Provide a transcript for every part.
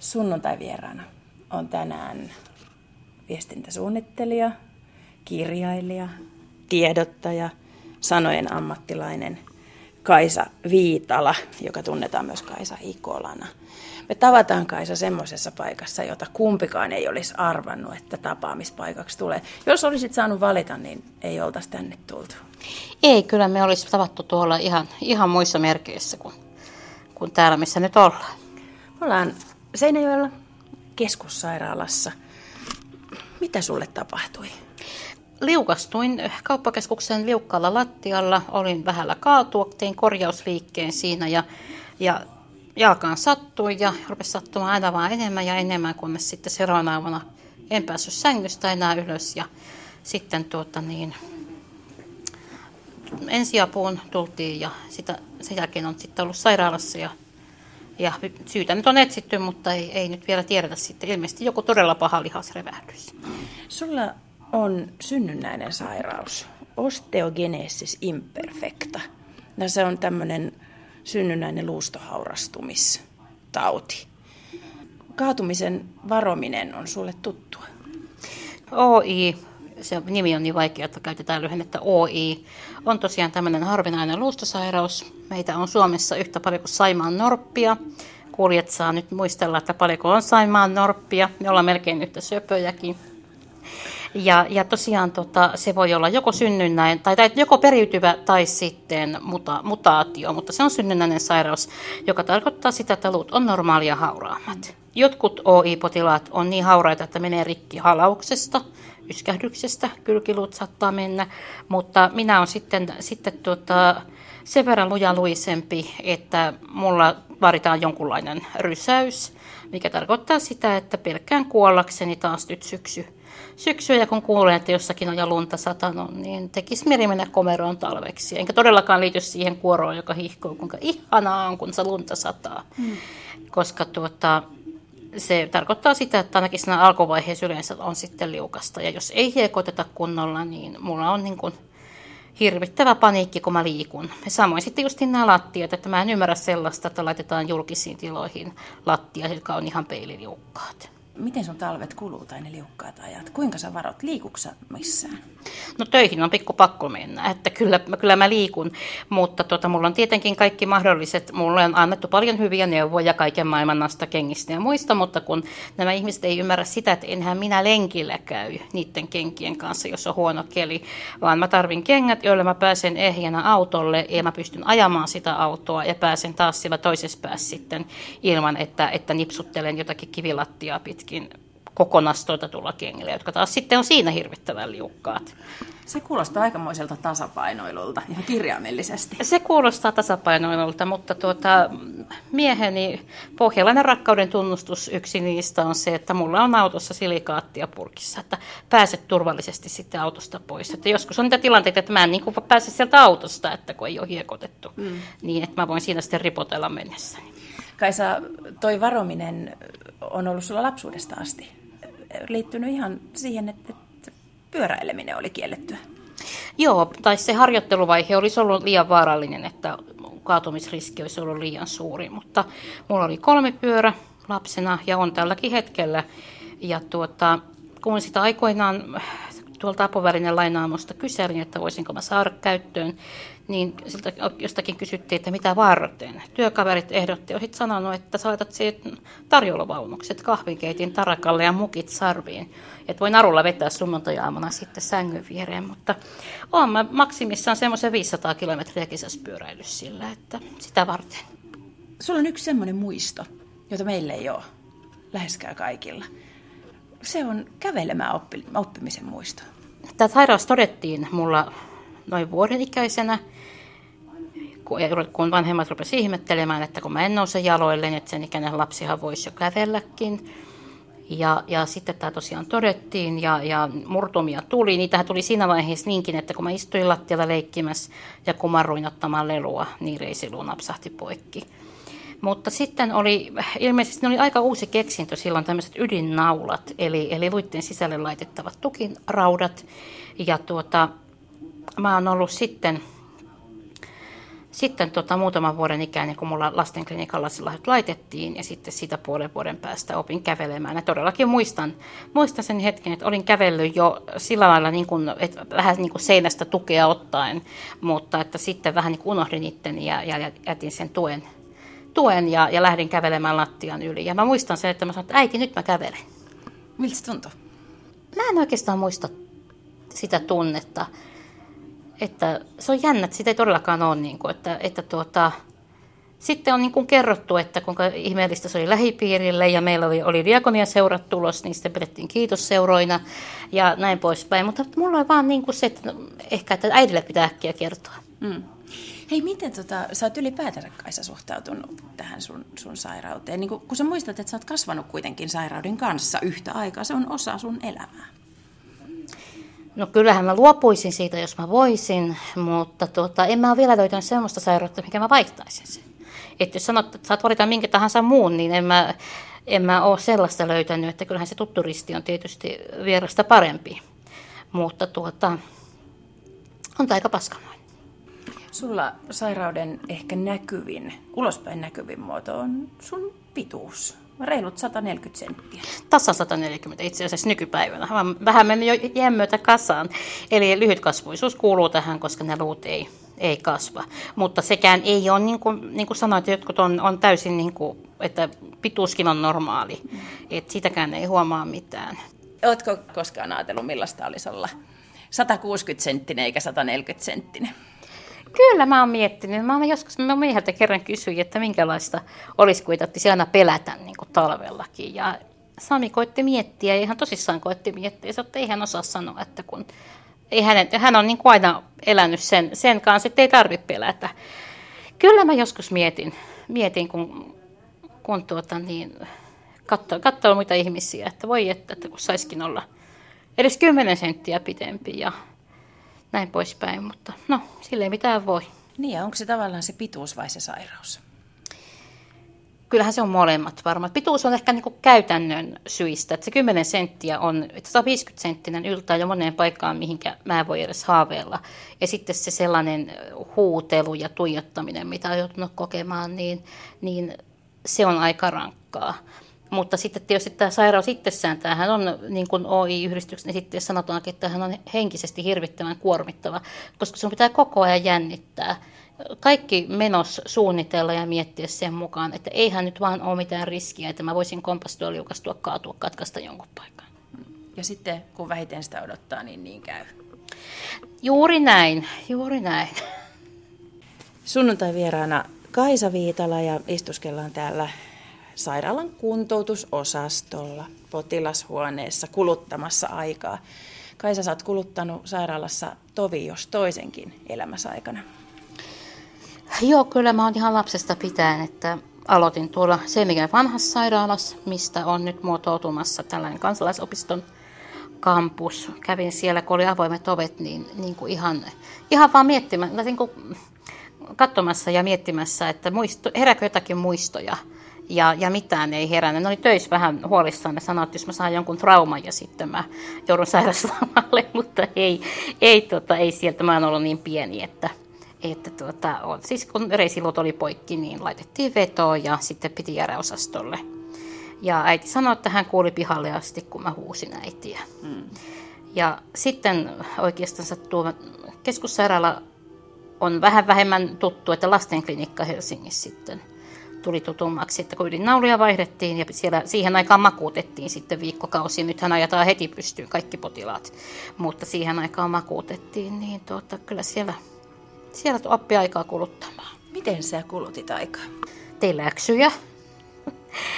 Sunnuntai-vieraana on tänään viestintäsuunnittelija, kirjailija, tiedottaja, sanojen ammattilainen Kaisa Viitala, joka tunnetaan myös Kaisa Ikolana. Me tavataan Kaisa semmoisessa paikassa, jota kumpikaan ei olisi arvannut, että tapaamispaikaksi tulee. Jos olisit saanut valita, niin ei oltaisi tänne tultu. Ei, kyllä me olisi tavattu tuolla ihan, ihan muissa merkeissä kuin, kuin täällä, missä nyt ollaan. Me ollaan Seinäjoella keskussairaalassa. Mitä sulle tapahtui? Liukastuin kauppakeskuksen liukkaalla lattialla, olin vähällä kaatua, tein korjausliikkeen siinä ja, ja jalkaan sattui ja rupesi sattumaan aina vaan enemmän ja enemmän, kunnes sitten seuraavana vuonna en päässyt sängystä enää ylös ja sitten tuota niin, ensiapuun tultiin ja sitä, sen jälkeen on sitten ollut sairaalassa ja, ja syytä nyt on etsitty, mutta ei, ei nyt vielä tiedetä sitten. Ilmeisesti joku todella paha lihasrevähdys. Sulla on synnynnäinen sairaus, osteogenesis imperfecta. Ja se on tämmöinen synnynnäinen luustohaurastumistauti. Kaatumisen varominen on sulle tuttua. OI, se nimi on niin vaikea, että käytetään lyhennettä OI, on tosiaan tämmöinen harvinainen luustosairaus. Meitä on Suomessa yhtä paljon kuin Saimaan norppia. Kuljet saa nyt muistella, että paljonko on Saimaan norppia. Me ollaan melkein yhtä söpöjäkin. Ja, ja tosiaan tota, se voi olla joko synnynnäinen, tai, tai joko periytyvä tai sitten muta, mutaatio, mutta se on synnynnäinen sairaus, joka tarkoittaa sitä, että luut on normaalia hauraammat. Jotkut OI-potilaat on niin hauraita, että menee rikki halauksesta, yskähdyksestä, kylkiluut saattaa mennä, mutta minä olen sitten, sitten tuota, sen verran lujaluisempi, että mulla vaaditaan jonkunlainen rysäys, mikä tarkoittaa sitä, että pelkkään kuollakseni taas nyt syksy syksyä ja kun kuulen, että jossakin on jo lunta satanut, niin tekisi mieli mennä komeroon talveksi. Enkä todellakaan liity siihen kuoroon, joka hihkoo, kuinka ihanaa on, kun se lunta sataa. Mm. Koska tuota, se tarkoittaa sitä, että ainakin siinä alkuvaiheessa yleensä on sitten liukasta. Ja jos ei hiekoteta kunnolla, niin mulla on niin kuin hirvittävä paniikki, kun mä liikun. Ja samoin sitten just nämä lattiat, että mä en ymmärrä sellaista, että laitetaan julkisiin tiloihin lattia, jotka on ihan peililiukkaat miten sun talvet kuluu tai ne liukkaat ajat? Kuinka sä varot? Liikuksa missään? No töihin on pikku pakko mennä, että kyllä, kyllä mä liikun, mutta tota, mulla on tietenkin kaikki mahdolliset, mulle on annettu paljon hyviä neuvoja kaiken maailman nasta kengistä ja muista, mutta kun nämä ihmiset ei ymmärrä sitä, että enhän minä lenkillä käy niiden kenkien kanssa, jos on huono keli, vaan mä tarvin kengät, joilla mä pääsen ehjänä autolle ja mä pystyn ajamaan sitä autoa ja pääsen taas sillä toisessa päässä sitten ilman, että, että nipsuttelen jotakin kivilattiaa pitkin pitkin kokonastoitetulla kengillä, jotka taas sitten on siinä hirvittävän liukkaat. Se kuulostaa aikamoiselta tasapainoilulta, ihan kirjaimellisesti. Se kuulostaa tasapainoilulta, mutta tuota, mieheni pohjalainen rakkauden tunnustus yksi niistä on se, että mulla on autossa silikaattia purkissa, että pääset turvallisesti sitten autosta pois. Että joskus on niitä tilanteita, että mä en niin kuin pääse sieltä autosta, että kun ei ole hiekotettu, mm. niin että mä voin siinä sitten ripotella mennessäni. Kaisa, toi varominen on ollut sulla lapsuudesta asti liittynyt ihan siihen, että pyöräileminen oli kiellettyä. Joo, tai se harjoitteluvaihe olisi ollut liian vaarallinen, että kaatumisriski olisi ollut liian suuri, mutta mulla oli kolme pyörä lapsena ja on tälläkin hetkellä. Ja tuota, kun sitä aikoinaan tuolta apovälinen lainaamosta kyselin, että voisinko mä saada käyttöön, niin siltä jostakin kysyttiin, että mitä varten. Työkaverit ehdotti, olit sanonut, että saatat tarjoulavaunukset, kahvikeitin tarakalle ja mukit sarviin. Että voi narulla vetää sunnuntajaamuna sitten sängyn viereen, mutta olen mä maksimissaan semmoisen 500 kilometriä kesäspyöräilys sillä, että sitä varten. Sulla on yksi semmoinen muisto, jota meillä ei ole läheskään kaikilla. Se on kävelemään oppi, oppimisen muisto. Tämä sairaus todettiin mulla noin vuoden ikäisenä, kun vanhemmat rupesivat ihmettelemään, että kun mä en nouse jaloille, että sen ikäinen lapsihan voisi jo kävelläkin. Ja, ja sitten tämä tosiaan todettiin ja, ja murtumia tuli. Niitähän tuli siinä vaiheessa niinkin, että kun mä istuin lattialla leikkimässä ja kumarruin ottamaan lelua, niin reisiluu napsahti poikki. Mutta sitten oli, ilmeisesti ne oli aika uusi keksintö silloin tämmöiset ydinnaulat, eli, eli luitteen sisälle laitettavat tukinraudat. Ja tuota, mä oon ollut sitten sitten tota, muutaman vuoden ikäinen, kun mulla lastenklinikalla laitettiin ja sitten sitä puolen vuoden päästä opin kävelemään. Ja todellakin muistan, muistan sen hetken, että olin kävellyt jo sillä lailla niin kuin, että vähän niin kuin seinästä tukea ottaen, mutta että sitten vähän niin kuin unohdin itteni ja, ja jätin sen tuen, tuen ja, ja lähdin kävelemään lattian yli. Ja mä muistan sen, että mä sanoin, että äiti, nyt mä kävelen. Miltä se tuntui? Mä en oikeastaan muista sitä tunnetta että se on jännä, että sitä ei todellakaan ole, niin kuin, että, että tuota, sitten on niin kuin kerrottu, että kuinka ihmeellistä se oli lähipiirille ja meillä oli, oli diakonian seurat tulos, niin sitten pidettiin kiitosseuroina ja näin poispäin. Mutta mulla on vaan niin kuin se, että ehkä että äidille pitää äkkiä kertoa. Mm. Hei, miten tota, sä oot ylipäätänsä Kaisa suhtautunut tähän sun, sun sairauteen? Niin kun, kun sä muistat, että sä oot kasvanut kuitenkin sairauden kanssa yhtä aikaa, se on osa sun elämää. No kyllähän mä luopuisin siitä, jos mä voisin, mutta tuota, en mä ole vielä löytänyt sellaista sairautta, mikä mä vaihtaisin sen. Että jos sanot, että saat valita minkä tahansa muun, niin en mä, en mä ole sellaista löytänyt, että kyllähän se tuttu risti on tietysti vierasta parempi. Mutta tuota, on aika paskamainen. Sulla sairauden ehkä näkyvin, ulospäin näkyvin muoto on sun pituus reilut 140 senttiä. Tasa 140 itse asiassa nykypäivänä. Vähän meni jo jämmöitä kasaan. Eli lyhytkasvuisuus kuuluu tähän, koska ne luut ei, ei kasva. Mutta sekään ei ole, niin kuin, niin kuin sanoit, jotkut on, on täysin, niin kuin, että pituuskin on normaali. Mm. Että sitäkään ei huomaa mitään. Oletko koskaan ajatellut, millaista olisi olla 160 senttinen eikä 140 senttinen? Kyllä mä oon miettinyt. Mä oon joskus mä mieheltä kerran kysyin, että minkälaista olisi, kun ei aina pelätä niin kuin talvellakin. Ja Sami koitti miettiä ja ihan tosissaan koitti miettiä. Että ei hän osaa sanoa, että kun ei hänen, hän on niin kuin aina elänyt sen, sen kanssa, että ei tarvitse pelätä. Kyllä mä joskus mietin, mietin kun, kun tuota niin, katsoo, katsoo muita ihmisiä, että voi että, että kun saisikin olla edes 10 senttiä pitempi ja näin poispäin, mutta no, sille ei mitään voi. Niin, ja onko se tavallaan se pituus vai se sairaus? Kyllähän se on molemmat varmaan. Pituus on ehkä niinku käytännön syistä. Että se 10 senttiä on, että 150 senttinen yltää jo moneen paikkaan, mihinkä mä en voi edes haaveilla. Ja sitten se sellainen huutelu ja tuijottaminen, mitä on joutunut kokemaan, niin, niin se on aika rankkaa. Mutta sitten tietysti tämä sairaus itsessään, tämähän on niin kuin OI-yhdistyksen sitten sanotaankin, että tämähän on henkisesti hirvittävän kuormittava, koska sun pitää koko ajan jännittää. Kaikki menos suunnitella ja miettiä sen mukaan, että eihän nyt vaan ole mitään riskiä, että mä voisin kompastua, liukastua, kaatua, katkaista jonkun paikan. Ja sitten kun vähiten sitä odottaa, niin niin käy. Juuri näin, juuri näin. Sunnuntai vieraana Kaisa Viitala ja istuskellaan täällä sairaalan kuntoutusosastolla potilashuoneessa kuluttamassa aikaa. Kaisa, sä oot kuluttanut sairaalassa tovi jos toisenkin elämäsaikana. Joo, kyllä mä oon ihan lapsesta pitäen, että aloitin tuolla Semigen vanhassa sairaalassa, mistä on nyt muotoutumassa tällainen kansalaisopiston kampus. Kävin siellä, kun oli avoimet ovet, niin, niin kuin ihan, ihan vaan miettimään, niin kuin katsomassa ja miettimässä, että muisto, herääkö jotakin muistoja ja, ja mitään ei herännyt. Ne oli töissä vähän huolissaan. Ne sanoivat, että jos mä saan jonkun trauman ja sitten mä joudun sairauslomalle, mutta ei, ei, tota, ei sieltä. Mä oon ollut niin pieni, että, että tuota, on, siis kun reisilut oli poikki, niin laitettiin vetoa ja sitten piti jäädä osastolle. Ja äiti sanoi, että hän kuuli pihalle asti, kun mä huusin äitiä. Mm. Ja sitten oikeastaan tuo keskussairaala on vähän vähemmän tuttu, että lastenklinikka Helsingissä sitten – tuli tutummaksi, että kun ydinnauluja vaihdettiin ja siellä siihen aikaan makuutettiin sitten viikkokausi. Nythän ajetaan heti pystyyn kaikki potilaat, mutta siihen aikaan makuutettiin, niin tuota, kyllä siellä, siellä oppi aikaa kuluttamaan. Miten sä kulutit aikaa? Tein läksyjä,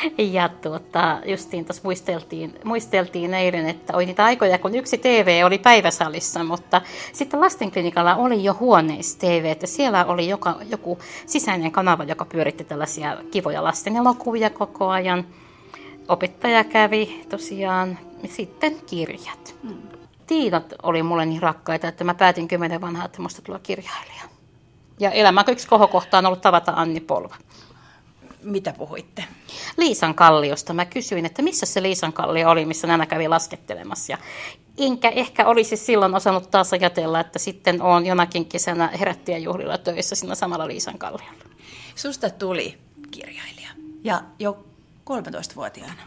ja tuota, justiin tuossa muisteltiin, muisteltiin eilen, että oli niitä aikoja, kun yksi TV oli päiväsalissa, mutta sitten lastenklinikalla oli jo huoneissa TV, että siellä oli joka, joku sisäinen kanava, joka pyöritti tällaisia kivoja lasten elokuvia koko ajan. Opettaja kävi tosiaan, sitten kirjat. Hmm. Tiinat oli mulle niin rakkaita, että mä päätin kymmenen vanhaa, että musta tulla kirjailija. Ja elämän yksi kohokohta on ollut tavata Anni Polva mitä puhuitte? Liisan kalliosta. Mä kysyin, että missä se Liisan kallio oli, missä nämä kävi laskettelemassa. Ja Enkä ehkä olisi silloin osannut taas ajatella, että sitten on jonakin kesänä herättäjäjuhlilla töissä siinä samalla Liisan kalliolla. Susta tuli kirjailija ja jo 13-vuotiaana.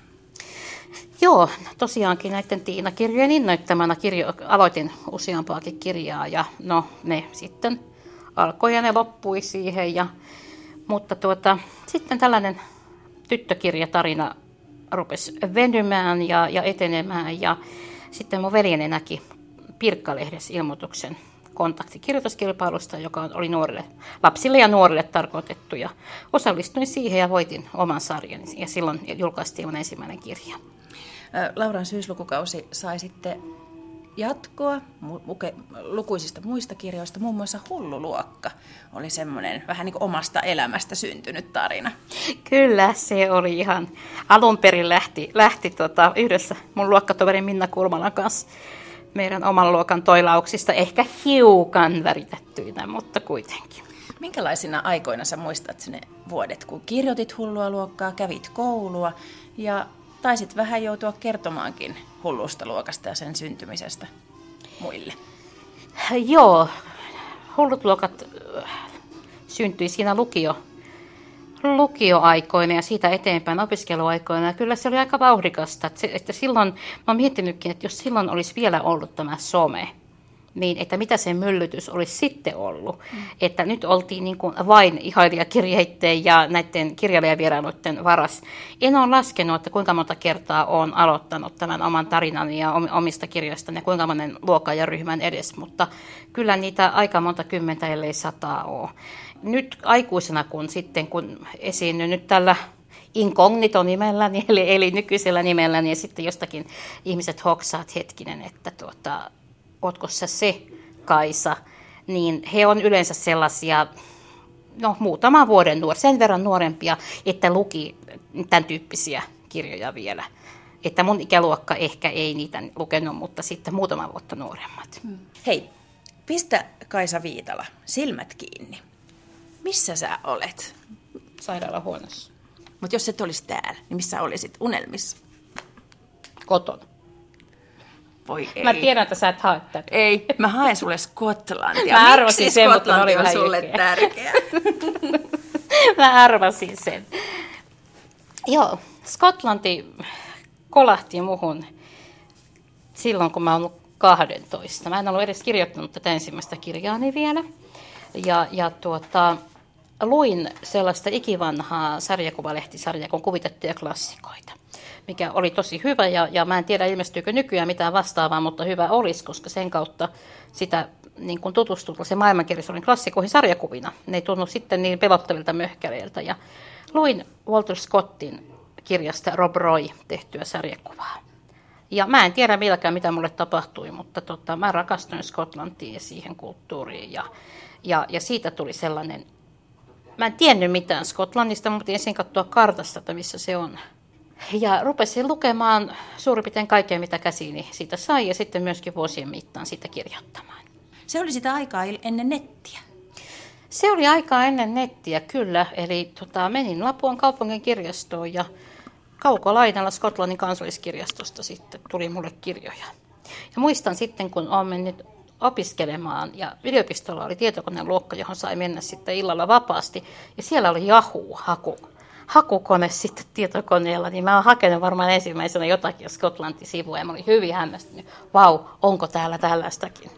Joo, tosiaankin näiden Tiina-kirjojen innoittamana kirjo- aloitin useampaakin kirjaa ja no ne sitten alkoi ja ne loppui siihen. Ja, mutta tuota, sitten tällainen tyttökirjatarina rupesi venymään ja, ja etenemään ja sitten mun veljeni näki Pirkkalehdessä ilmoituksen kontaktikirjoituskilpailusta, joka oli nuorille, lapsille ja nuorille tarkoitettu. Ja osallistuin siihen ja voitin oman sarjani ja silloin julkaistiin mun ensimmäinen kirja. Lauran syyslukukausi sai sitten jatkoa muke, lukuisista muista kirjoista, muun muassa Hulluluokka oli semmoinen vähän niin kuin omasta elämästä syntynyt tarina. Kyllä, se oli ihan alun perin lähti, lähti tota, yhdessä mun luokkatoverin Minna Kulmalan kanssa meidän oman luokan toilauksista, ehkä hiukan väritettyinä, mutta kuitenkin. Minkälaisina aikoina sä muistat ne vuodet, kun kirjoitit hullua luokkaa, kävit koulua ja taisit vähän joutua kertomaankin hullusta luokasta ja sen syntymisestä muille. Joo, hullut luokat äh, syntyi siinä lukio, lukioaikoina ja siitä eteenpäin opiskeluaikoina. Kyllä se oli aika vauhdikasta. Että, se, että silloin, mä oon miettinytkin, että jos silloin olisi vielä ollut tämä some, niin että mitä se myllytys olisi sitten ollut. Mm. Että nyt oltiin niin kuin vain ihailijakirjeiden ja näiden kirjailijavierailuiden varas. En ole laskenut, että kuinka monta kertaa olen aloittanut tämän oman tarinani ja omista kirjoistani ja kuinka monen luokan ja ryhmän edes, mutta kyllä niitä aika monta kymmentä, ellei sataa ole. Nyt aikuisena, kun sitten kun esiinnyn nyt tällä inkognito nimelläni, eli, eli nykyisellä nimelläni, ja sitten jostakin ihmiset hoksaat hetkinen, että tuota, ootko sä se Kaisa, niin he on yleensä sellaisia, no muutaman vuoden nuor, sen verran nuorempia, että luki tämän tyyppisiä kirjoja vielä. Että mun ikäluokka ehkä ei niitä lukenut, mutta sitten muutama vuotta nuoremmat. Hmm. Hei, pistä Kaisa Viitala silmät kiinni. Missä sä olet? Sairaalahuoneessa. Mutta jos et olisi täällä, niin missä olisit? Unelmissa? Kotona. Voi ei. Mä tiedän, että sä et hae tätä. Ei, mä haen sulle Skotlantia. Mä arvasin Miksi sen, mutta oli on sulle jälkeen. tärkeä? Mä arvasin sen. Joo, Skotlanti kolahti muhun silloin, kun mä ollut 12. Mä en ollut edes kirjoittanut tätä ensimmäistä kirjaani vielä. Ja, ja tuota, luin sellaista ikivanhaa sarjakuvalehtisarjaa kuin kuvitettuja klassikoita mikä oli tosi hyvä ja, ja mä en tiedä ilmestyykö nykyään mitään vastaavaa, mutta hyvä olisi, koska sen kautta sitä niin kun tutustui se maailmankirjallisuuden klassikoihin sarjakuvina. Ne ei tunnu sitten niin pelottavilta möhkäleiltä ja luin Walter Scottin kirjasta Rob Roy tehtyä sarjakuvaa. Ja mä en tiedä vieläkään, mitä mulle tapahtui, mutta tota, mä rakastuin Skotlantiin ja siihen kulttuuriin. Ja, ja, ja siitä tuli sellainen, mä en tiennyt mitään Skotlannista, mutta ensin katsoa kartasta, että missä se on. Ja rupesin lukemaan suurin piirtein kaikkea, mitä käsiini siitä sai, ja sitten myöskin vuosien mittaan sitä kirjoittamaan. Se oli sitä aikaa ennen nettiä. Se oli aikaa ennen nettiä, kyllä. Eli tota, menin Lapuan kaupungin kirjastoon ja kaukolainalla Skotlannin kansalliskirjastosta sitten tuli mulle kirjoja. Ja muistan sitten, kun olen mennyt opiskelemaan ja yliopistolla oli tietokoneen luokka, johon sai mennä sitten illalla vapaasti. Ja siellä oli Yahoo-haku hakukone sitten tietokoneella, niin mä oon hakenut varmaan ensimmäisenä jotakin Skotlantin sivua ja mä olin hyvin hämmästynyt. Vau, onko täällä tällaistakin?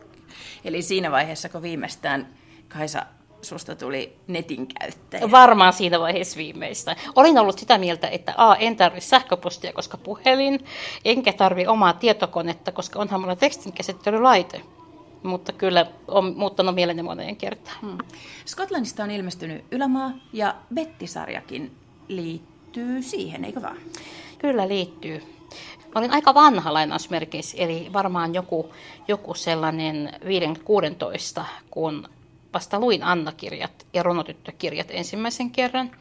Eli siinä vaiheessa, kun viimeistään Kaisa susta tuli netin käyttäjä. Varmaan siinä vaiheessa viimeistä. Olin ollut sitä mieltä, että A, en tarvi sähköpostia, koska puhelin, enkä tarvi omaa tietokonetta, koska onhan mulla tekstinkäsittelylaite. Mutta kyllä on muuttanut mieleni moneen kertaan. Hmm. Skotlannista on ilmestynyt Ylämaa ja Bettisarjakin liittyy siihen, eikö vaan? Kyllä liittyy. Mä olin aika vanha lainausmerkeissä, eli varmaan joku, joku sellainen 5-16, kun vasta luin Anna-kirjat ja Runotyttökirjat ensimmäisen kerran.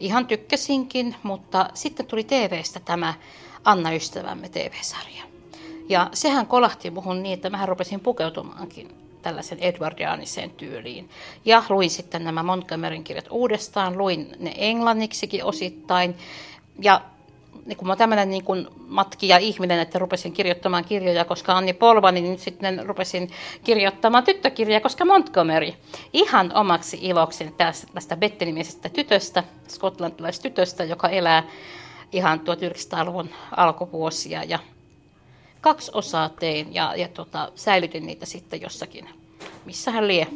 Ihan tykkäsinkin, mutta sitten tuli TVstä tämä Anna Ystävämme TV-sarja. Ja sehän kolahti muhun niin, että mä rupesin pukeutumaankin tällaisen Edwardianiseen tyyliin. Ja luin sitten nämä Montgomeryn kirjat uudestaan, luin ne englanniksikin osittain. Ja niin kun mä tämmöinen niin kuin matkija ihminen, että rupesin kirjoittamaan kirjoja, koska Anni Polva, niin nyt sitten rupesin kirjoittamaan tyttökirjaa, koska Montgomery. Ihan omaksi ilokseni tästä, tästä Betty-nimisestä tytöstä, skotlantilaistytöstä, joka elää ihan 1900-luvun alkuvuosia. Ja kaksi osaa tein ja, ja tota, säilytin niitä sitten jossakin, missä hän lie,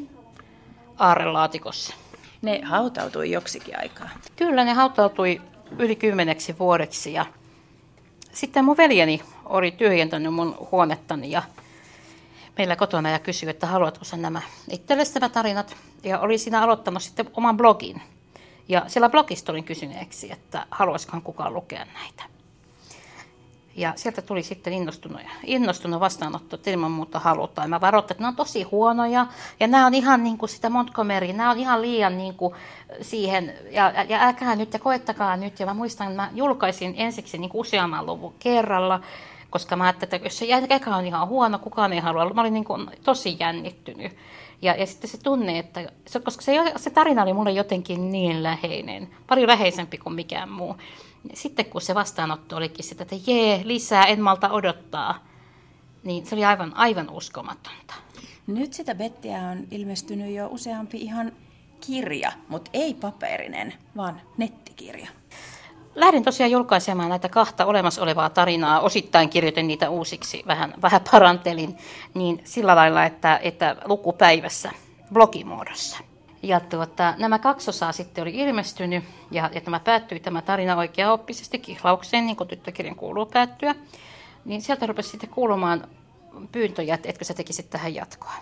aarelaatikossa. Ne hautautui joksikin aikaa. Kyllä, ne hautautui yli kymmeneksi vuodeksi ja sitten mun veljeni oli tyhjentänyt mun huonettani ja meillä kotona ja kysyi, että haluatko sen nämä itsellesi nämä tarinat. Ja oli siinä aloittanut sitten oman blogin. Ja siellä blogista olin kysyneeksi, että haluaisikohan kukaan lukea näitä. Ja sieltä tuli sitten innostunut, innostunut vastaanotto, että ilman muuta halutaan. Mä varoitin, että ne on tosi huonoja ja nämä on ihan niin kuin sitä Montgomery, nämä on ihan liian niin kuin siihen, ja, ja älkää nyt ja koettakaa nyt. Ja mä muistan, että mä julkaisin ensiksi niin kuin useamman luvun kerralla, koska mä ajattelin, että jos se eka on ihan huono, kukaan ei halua. Mä olin niin kuin tosi jännittynyt. Ja, ja sitten se tunne, että se, koska se, se tarina oli mulle jotenkin niin läheinen, paljon läheisempi kuin mikään muu. Sitten kun se vastaanotto olikin sitä, että jee, lisää, en malta odottaa, niin se oli aivan, aivan uskomatonta. Nyt sitä Bettiä on ilmestynyt jo useampi ihan kirja, mutta ei paperinen, vaan nettikirja. Lähdin tosiaan julkaisemaan näitä kahta olemassa olevaa tarinaa, osittain kirjoitin niitä uusiksi, vähän, vähän parantelin, niin sillä lailla, että, että lukupäivässä blogimuodossa. Ja tuota, nämä kaksosaa sitten oli ilmestynyt ja, ja tämä päättyi tämä tarina oikeaoppisesti kihlaukseen, niin kuin tyttökirjan kuuluu päättyä. Niin sieltä rupesi sitten kuulumaan pyyntöjä, että etkö sä tekisit tähän jatkoa.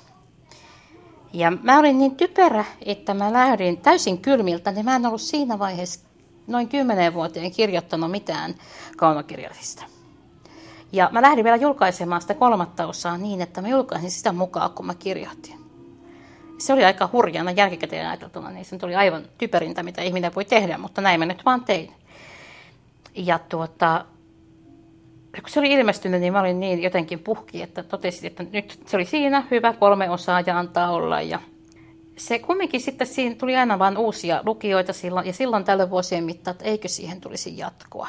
Ja mä olin niin typerä, että mä lähdin täysin kylmiltä, niin mä en ollut siinä vaiheessa noin kymmenen vuoteen kirjoittanut mitään kaunokirjallisista. Ja mä lähdin vielä julkaisemaan sitä kolmatta osaa niin, että mä julkaisin sitä mukaan, kun mä kirjoitin se oli aika hurjana jälkikäteen ajateltuna, niin se oli aivan typerintä, mitä ihminen voi tehdä, mutta näin mä nyt vaan tein. Ja tuota, kun se oli ilmestynyt, niin mä olin niin jotenkin puhki, että totesin, että nyt se oli siinä, hyvä, kolme osaa ja antaa olla. Ja se kumminkin sitten siinä tuli aina vain uusia lukijoita silloin, ja silloin tällöin vuosien mittaan, että eikö siihen tulisi jatkoa.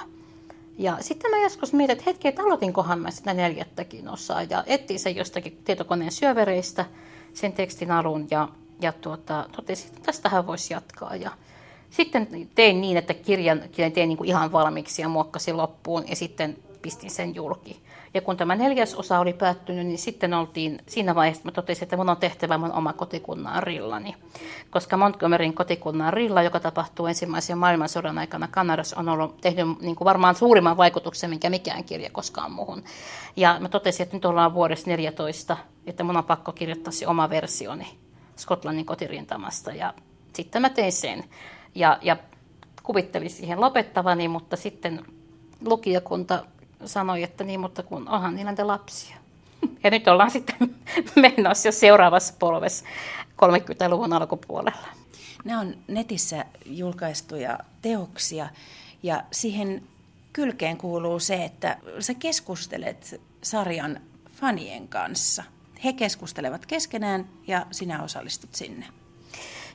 Ja sitten mä joskus mietin, että hetki, että aloitinkohan mä sitä neljättäkin osaa, ja etsin sen jostakin tietokoneen syövereistä – sen tekstin alun ja, ja tuota, totesin, että tästähän voisi jatkaa. Ja sitten tein niin, että kirjan tein niin kuin ihan valmiiksi ja muokkasin loppuun ja sitten pistin sen julki. Ja kun tämä neljäs osa oli päättynyt, niin sitten oltiin siinä vaiheessa, mä totesin, että mun on tehtävä mun oma kotikunnan rillani. Koska Montgomeryn kotikunnan rilla, joka tapahtuu ensimmäisen maailmansodan aikana Kanadassa, on ollut tehnyt niin kuin varmaan suurimman vaikutuksen, minkä mikään kirja koskaan muuhun. Ja mä totesin, että nyt ollaan vuodessa 14, että mun on pakko kirjoittaa se oma versioni Skotlannin kotirintamasta. Ja sitten mä tein sen. Ja, ja kuvittelin siihen lopettavani, mutta sitten lukijakunta sanoi, että niin, mutta kun onhan niillä niitä lapsia. Ja nyt ollaan sitten menossa jo seuraavassa polvessa 30-luvun alkupuolella. Nämä on netissä julkaistuja teoksia ja siihen kylkeen kuuluu se, että sä keskustelet sarjan fanien kanssa. He keskustelevat keskenään ja sinä osallistut sinne.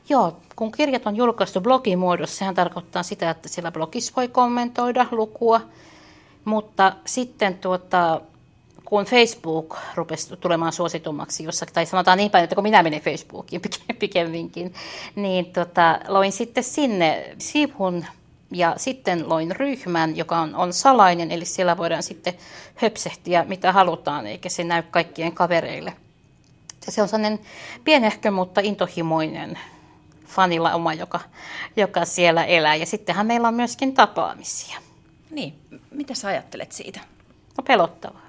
Joo, kun kirjat on julkaistu blogimuodossa, sehän tarkoittaa sitä, että siellä blogissa voi kommentoida lukua, mutta sitten tuota, kun Facebook rupesi tulemaan suositummaksi jossakin, tai sanotaan niin päin, että kun minä menin Facebookiin pikemminkin, niin tota, loin sitten sinne sivun ja sitten loin ryhmän, joka on, on salainen, eli siellä voidaan sitten höpsehtiä mitä halutaan, eikä se näy kaikkien kavereille. Ja se on sellainen pienehkö, mutta intohimoinen fanilla oma, joka, joka siellä elää. Ja sittenhän meillä on myöskin tapaamisia. Niin, mitä sä ajattelet siitä? No pelottavaa.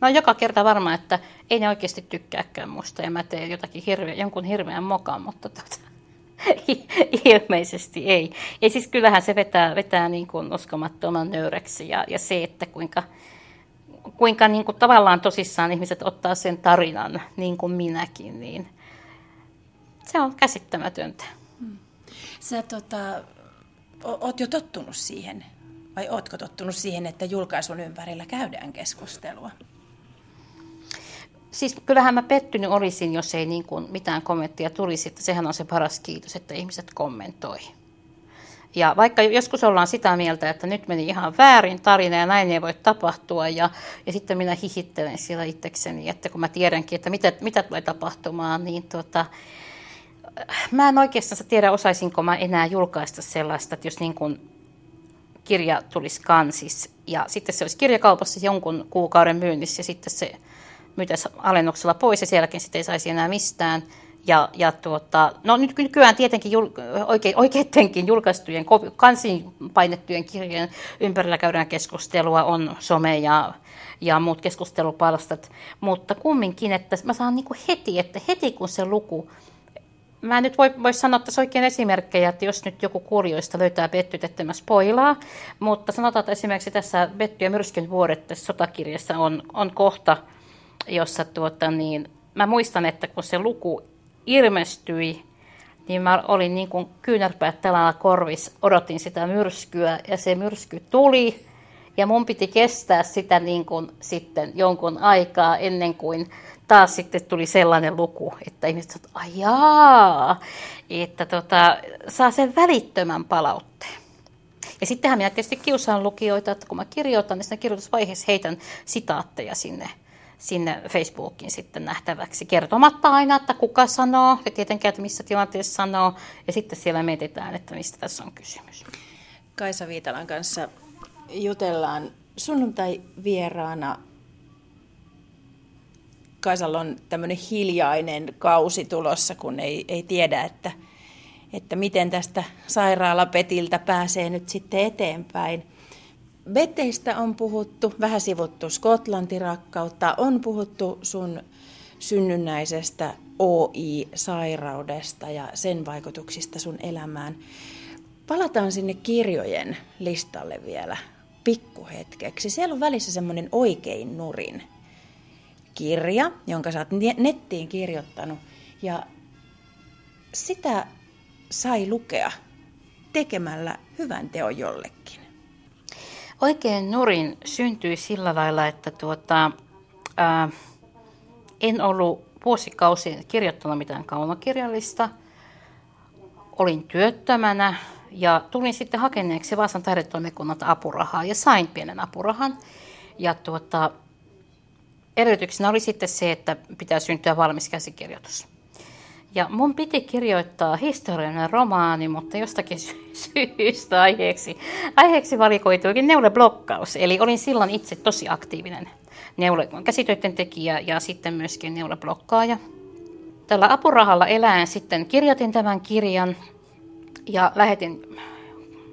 No joka kerta varmaan, että ei ne oikeasti tykkääkään musta ja mä teen jotakin hirveä, jonkun hirveän mokan, mutta tota, ilmeisesti ei. Ja siis kyllähän se vetää, vetää niin kuin uskomattoman nöyräksi ja, ja se, että kuinka, kuinka niin kuin tavallaan tosissaan ihmiset ottaa sen tarinan, niin kuin minäkin, niin se on käsittämätöntä. Hmm. Sä tota, oot jo tottunut siihen vai ootko tottunut siihen, että julkaisun ympärillä käydään keskustelua? Siis kyllähän mä pettynyt olisin, jos ei niin kuin mitään kommenttia tulisi. Että sehän on se paras kiitos, että ihmiset kommentoi. Ja vaikka joskus ollaan sitä mieltä, että nyt meni ihan väärin tarina ja näin ei voi tapahtua, ja, ja sitten minä hihittelen siellä itsekseni, että kun mä tiedänkin, että mitä, mitä tulee tapahtumaan, niin tuota, mä en oikeastaan tiedä, osaisinko mä enää julkaista sellaista, että jos niin kuin kirja tulisi kansis ja sitten se olisi kirjakaupassa jonkun kuukauden myynnissä ja sitten se myytäisi alennuksella pois ja sielläkin sitten ei saisi enää mistään. Ja, ja tuota, no nyt nykyään tietenkin jul, oike, oikeidenkin julkaistujen, kansiin painettujen kirjojen ympärillä käydään keskustelua, on some ja, ja muut keskustelupalstat, mutta kumminkin, että mä saan niin heti, että heti kun se luku mä nyt voi, voi sanoa tässä oikein esimerkkejä, että jos nyt joku kurjoista löytää mä spoilaa, mutta sanotaan, että esimerkiksi tässä Betty ja myrskyn vuodet tässä sotakirjassa on, on kohta, jossa tuota, niin, mä muistan, että kun se luku ilmestyi, niin mä olin niin kuin kyynärpäät tällä korvis, odotin sitä myrskyä ja se myrsky tuli ja mun piti kestää sitä niin kuin sitten jonkun aikaa ennen kuin taas sitten tuli sellainen luku, että ihmiset että ajaa, että tota, saa sen välittömän palautteen. Ja sittenhän minä tietysti kiusaan lukijoita, että kun mä kirjoitan, niin siinä kirjoitusvaiheessa heitän sitaatteja sinne, sinne Facebookiin sitten nähtäväksi, kertomatta aina, että kuka sanoo ja tietenkään, että missä tilanteessa sanoo, ja sitten siellä mietitään, että mistä tässä on kysymys. Kaisa Viitalan kanssa jutellaan sunnuntai-vieraana Kaisalla on tämmöinen hiljainen kausi tulossa, kun ei, ei tiedä, että, että miten tästä sairaalapetiltä pääsee nyt sitten eteenpäin. Beteistä on puhuttu, vähän sivuttu Skotlantirakkautta, on puhuttu sun synnynnäisestä OI-sairaudesta ja sen vaikutuksista sun elämään. Palataan sinne kirjojen listalle vielä pikkuhetkeksi. Siellä on välissä semmoinen oikein nurin kirja, jonka sä oot nettiin kirjoittanut. Ja sitä sai lukea tekemällä hyvän teon jollekin. Oikein nurin syntyi sillä lailla, että tuota, ää, en ollut vuosikausia kirjoittanut mitään kaunokirjallista. Olin työttömänä ja tulin sitten hakeneeksi Vaasan taidetoimikunnalta apurahaa ja sain pienen apurahan. Ja tuota, edellytyksenä oli sitten se, että pitää syntyä valmis käsikirjoitus. Ja mun piti kirjoittaa historiallinen romaani, mutta jostakin syystä aiheeksi, aiheeksi valikoituikin neuleblokkaus. Eli olin silloin itse tosi aktiivinen neule, käsitöiden tekijä ja sitten myöskin neuleblokkaaja. Tällä apurahalla eläen sitten kirjoitin tämän kirjan ja lähetin,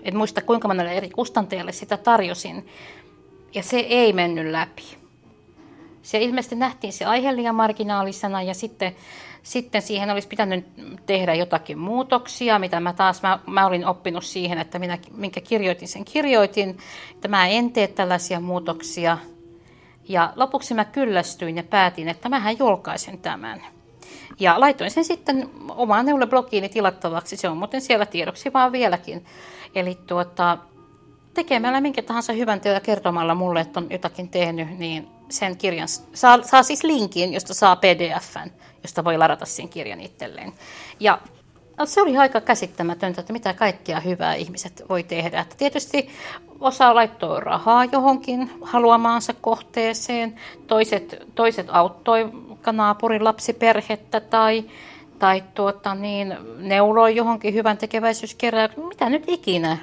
en muista kuinka monelle eri kustantajalle sitä tarjosin. Ja se ei mennyt läpi se ilmeisesti nähtiin se aihe liian marginaalisena ja sitten, sitten siihen olisi pitänyt tehdä jotakin muutoksia, mitä mä taas, mä, mä olin oppinut siihen, että minä, minkä kirjoitin, sen kirjoitin, että mä en tee tällaisia muutoksia. Ja lopuksi mä kyllästyin ja päätin, että mähän julkaisen tämän. Ja laitoin sen sitten omaan neuleblogiini tilattavaksi, se on muuten siellä tiedoksi vaan vieläkin. Eli tuota, tekemällä minkä tahansa hyvän teon ja kertomalla mulle, että on jotakin tehnyt, niin sen kirjan, saa, saa siis linkin, josta saa pdfn, josta voi ladata sen kirjan itselleen. Ja no, se oli aika käsittämätöntä, että mitä kaikkea hyvää ihmiset voi tehdä. Että tietysti osa laittoi rahaa johonkin haluamaansa kohteeseen, toiset, toiset auttoi naapurin lapsiperhettä tai, tai tuota, niin, neuloi johonkin hyvän tekeväisyyskeräykseen, mitä nyt ikinä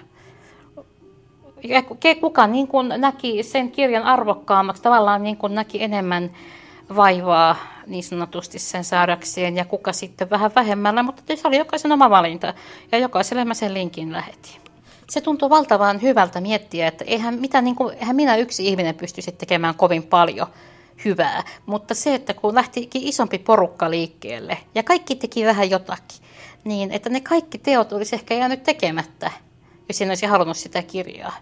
kuka niin kuin näki sen kirjan arvokkaammaksi, tavallaan niin kuin näki enemmän vaivaa niin sanotusti sen saadakseen ja kuka sitten vähän vähemmällä, mutta se oli jokaisen oma valinta ja jokaiselle mä sen linkin lähetin. Se tuntuu valtavan hyvältä miettiä, että eihän, mitä, niin kuin, eihän minä yksi ihminen pystyisi tekemään kovin paljon hyvää, mutta se, että kun lähtikin isompi porukka liikkeelle ja kaikki teki vähän jotakin, niin että ne kaikki teot olisi ehkä jäänyt tekemättä, jos en olisi halunnut sitä kirjaa.